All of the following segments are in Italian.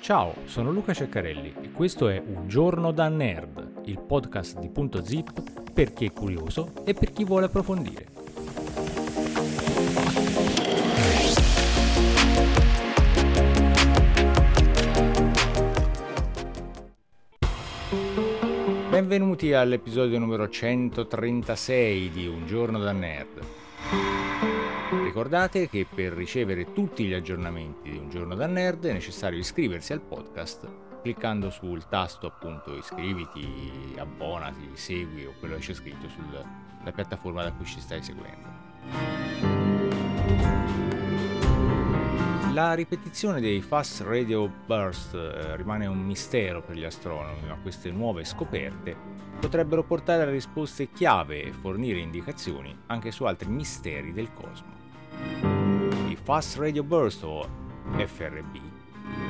Ciao, sono Luca Ceccarelli e questo è Un giorno da nerd, il podcast di Punto Zip per chi è curioso e per chi vuole approfondire. Benvenuti all'episodio numero 136 di Un giorno da nerd. Ricordate che per ricevere tutti gli aggiornamenti di Un giorno da nerd è necessario iscriversi al podcast cliccando sul tasto appunto iscriviti, abbonati, segui o quello che c'è scritto sulla piattaforma da cui ci stai seguendo. La ripetizione dei Fast Radio Burst eh, rimane un mistero per gli astronomi, ma queste nuove scoperte potrebbero portare a risposte chiave e fornire indicazioni anche su altri misteri del cosmo. I Fast Radio Burst o FRB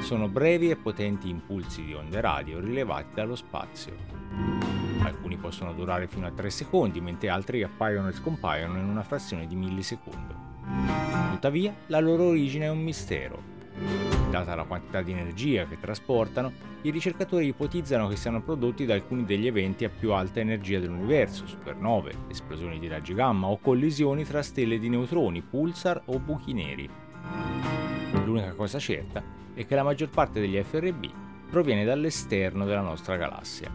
sono brevi e potenti impulsi di onde radio rilevati dallo spazio. Alcuni possono durare fino a 3 secondi, mentre altri appaiono e scompaiono in una frazione di millisecondo. Tuttavia, la loro origine è un mistero. Data la quantità di energia che trasportano, i ricercatori ipotizzano che siano prodotti da alcuni degli eventi a più alta energia dell'universo, supernove, esplosioni di raggi gamma o collisioni tra stelle di neutroni, pulsar o buchi neri. L'unica cosa certa è che la maggior parte degli FRB proviene dall'esterno della nostra galassia.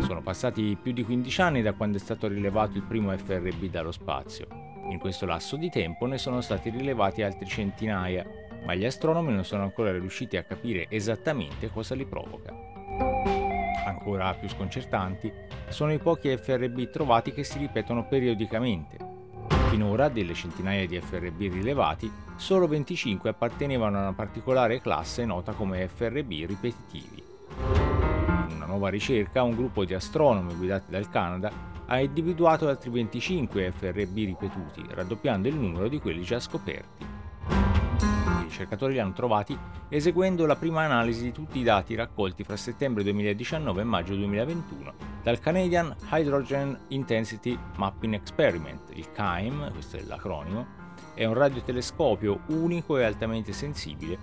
Sono passati più di 15 anni da quando è stato rilevato il primo FRB dallo spazio in questo lasso di tempo ne sono stati rilevati altri centinaia, ma gli astronomi non sono ancora riusciti a capire esattamente cosa li provoca. Ancora più sconcertanti sono i pochi FRB trovati che si ripetono periodicamente. Finora, delle centinaia di FRB rilevati, solo 25 appartenevano a una particolare classe nota come FRB ripetitivi. In una nuova ricerca, un gruppo di astronomi guidati dal Canada ha individuato altri 25 FRB ripetuti, raddoppiando il numero di quelli già scoperti. Ricercatori li hanno trovati eseguendo la prima analisi di tutti i dati raccolti fra settembre 2019 e maggio 2021 dal Canadian Hydrogen Intensity Mapping Experiment, il CAIM, questo è l'acronimo, è un radiotelescopio unico e altamente sensibile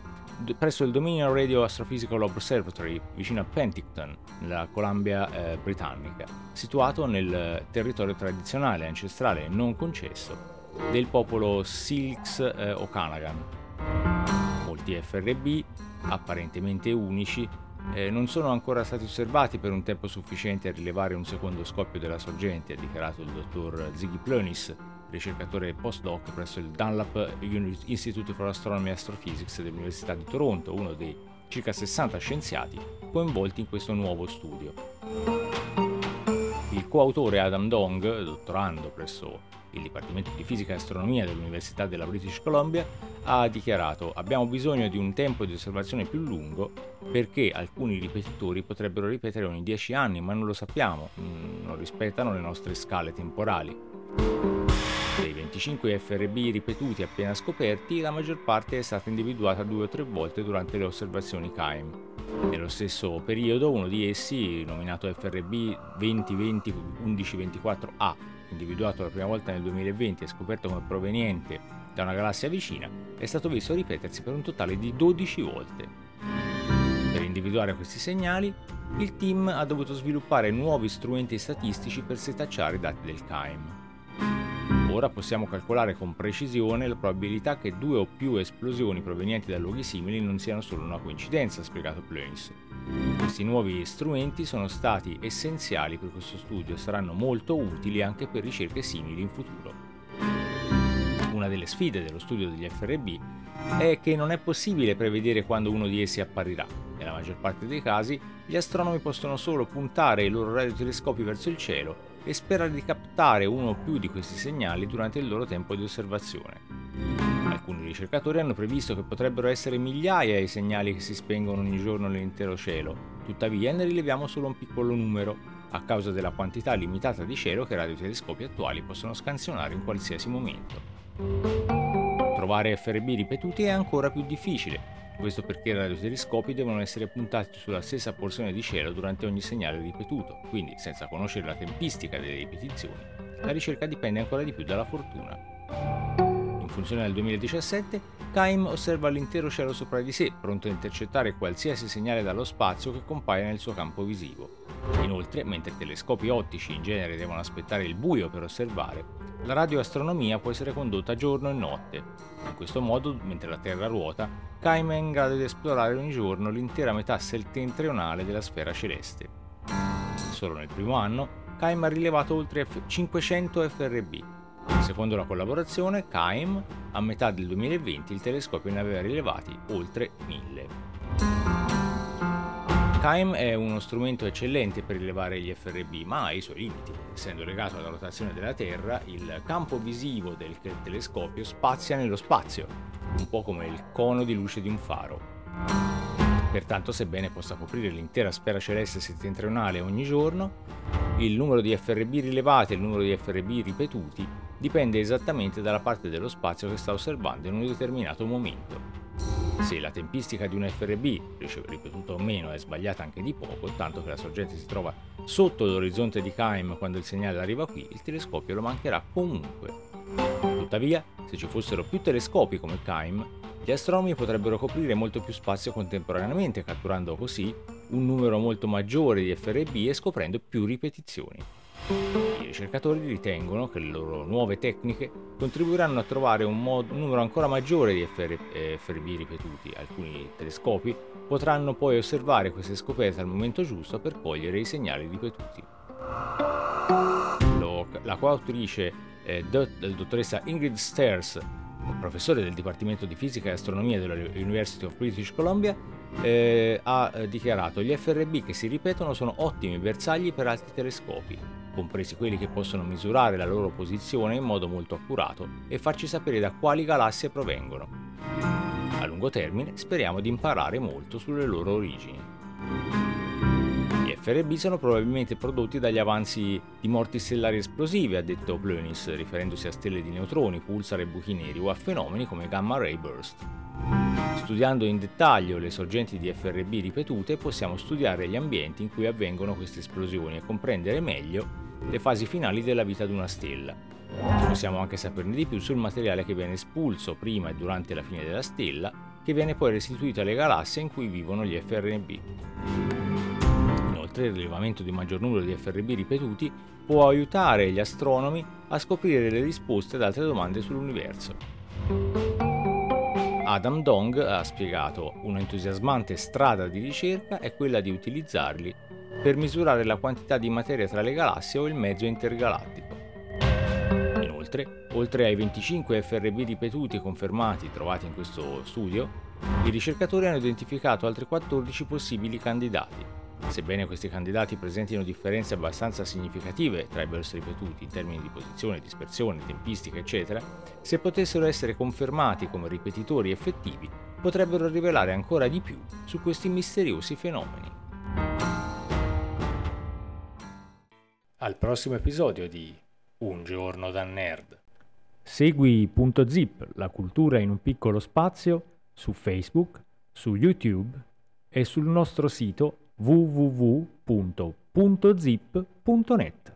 presso il Dominion Radio Astrophysical Observatory vicino a Penticton, nella Columbia eh, britannica, situato nel territorio tradizionale, ancestrale e non concesso del popolo Silks eh, Okanagan. Molti FRB, apparentemente unici, eh, non sono ancora stati osservati per un tempo sufficiente a rilevare un secondo scoppio della sorgente, ha dichiarato il dottor Ziggy Plönis, ricercatore postdoc presso il Dunlap Institute for Astronomy and Astrophysics dell'Università di Toronto, uno dei circa 60 scienziati coinvolti in questo nuovo studio. Il coautore Adam Dong, dottorando presso il Dipartimento di Fisica e Astronomia dell'Università della British Columbia, ha dichiarato abbiamo bisogno di un tempo di osservazione più lungo perché alcuni ripetitori potrebbero ripetere ogni 10 anni, ma non lo sappiamo, mm, non rispettano le nostre scale temporali. Dei 25 FRB ripetuti appena scoperti, la maggior parte è stata individuata due o tre volte durante le osservazioni CAIM. Nello stesso periodo, uno di essi, nominato FRB 2020-1124A, individuato la prima volta nel 2020 e scoperto come proveniente da una galassia vicina, è stato visto ripetersi per un totale di 12 volte. Per individuare questi segnali, il team ha dovuto sviluppare nuovi strumenti statistici per setacciare i dati del CAIM. Ora possiamo calcolare con precisione la probabilità che due o più esplosioni provenienti da luoghi simili non siano solo una coincidenza, ha spiegato Plönis. Questi nuovi strumenti sono stati essenziali per questo studio e saranno molto utili anche per ricerche simili in futuro. Una delle sfide dello studio degli FRB è che non è possibile prevedere quando uno di essi apparirà. Nella maggior parte dei casi, gli astronomi possono solo puntare i loro radiotelescopi verso il cielo e sperare di captare uno o più di questi segnali durante il loro tempo di osservazione. Alcuni ricercatori hanno previsto che potrebbero essere migliaia i segnali che si spengono ogni giorno nell'intero cielo, tuttavia ne rileviamo solo un piccolo numero, a causa della quantità limitata di cielo che i radiotelescopi attuali possono scansionare in qualsiasi momento. Trovare FRB ripetuti è ancora più difficile, questo perché i radiotelescopi devono essere puntati sulla stessa porzione di cielo durante ogni segnale ripetuto, quindi senza conoscere la tempistica delle ripetizioni, la ricerca dipende ancora di più dalla fortuna. In funzione nel 2017, Kaim osserva l'intero cielo sopra di sé, pronto a intercettare qualsiasi segnale dallo spazio che compaia nel suo campo visivo. Inoltre, mentre telescopi ottici in genere devono aspettare il buio per osservare, la radioastronomia può essere condotta giorno e notte. In questo modo, mentre la Terra ruota, Kaim è in grado di esplorare ogni giorno l'intera metà settentrionale della sfera celeste. Solo nel primo anno, Kaim ha rilevato oltre 500 FRB, Secondo la collaborazione, KAIM, a metà del 2020 il telescopio ne aveva rilevati oltre 1000. KAIM è uno strumento eccellente per rilevare gli FRB, ma ha i suoi limiti. Essendo legato alla rotazione della Terra, il campo visivo del telescopio spazia nello spazio, un po' come il cono di luce di un faro. Pertanto, sebbene possa coprire l'intera sfera celeste settentrionale ogni giorno, il numero di FRB rilevati e il numero di FRB ripetuti dipende esattamente dalla parte dello spazio che sta osservando in un determinato momento. Se la tempistica di un FRB, ripetuto o meno, è sbagliata anche di poco, tanto che la sorgente si trova sotto l'orizzonte di Keim quando il segnale arriva qui, il telescopio lo mancherà comunque. Tuttavia, se ci fossero più telescopi come Keim, gli astronomi potrebbero coprire molto più spazio contemporaneamente, catturando così un numero molto maggiore di FRB e scoprendo più ripetizioni. I ricercatori ritengono che le loro nuove tecniche contribuiranno a trovare un, mod- un numero ancora maggiore di FR- eh, FRB ripetuti. Alcuni telescopi potranno poi osservare queste scoperte al momento giusto per cogliere i segnali ripetuti. Lo, la coautrice eh, dott- dottoressa Ingrid Stairs, professore del Dipartimento di Fisica e Astronomia della University of British Columbia, eh, ha dichiarato gli FRB che si ripetono sono ottimi bersagli per altri telescopi compresi quelli che possono misurare la loro posizione in modo molto accurato e farci sapere da quali galassie provengono. A lungo termine speriamo di imparare molto sulle loro origini. Gli FRB sono probabilmente prodotti dagli avanzi di morti stellari esplosive, ha detto Plönis, riferendosi a stelle di neutroni, pulsar e buchi neri o a fenomeni come gamma ray burst. Studiando in dettaglio le sorgenti di FRB ripetute possiamo studiare gli ambienti in cui avvengono queste esplosioni e comprendere meglio le fasi finali della vita di una stella. Possiamo anche saperne di più sul materiale che viene espulso prima e durante la fine della stella, che viene poi restituito alle galassie in cui vivono gli FRB. Inoltre il rilevamento di un maggior numero di FRB ripetuti può aiutare gli astronomi a scoprire le risposte ad altre domande sull'universo. Adam Dong ha spiegato un'entusiasmante strada di ricerca è quella di utilizzarli per misurare la quantità di materia tra le galassie o il mezzo intergalattico. Inoltre, oltre ai 25 FRB ripetuti confermati trovati in questo studio, i ricercatori hanno identificato altri 14 possibili candidati. Sebbene questi candidati presentino differenze abbastanza significative tra i burst ripetuti in termini di posizione, dispersione, tempistica, eccetera, se potessero essere confermati come ripetitori effettivi, potrebbero rivelare ancora di più su questi misteriosi fenomeni. al prossimo episodio di Un giorno da nerd. Segui Punto Zip, la cultura in un piccolo spazio, su Facebook, su YouTube e sul nostro sito www.puntozip.net.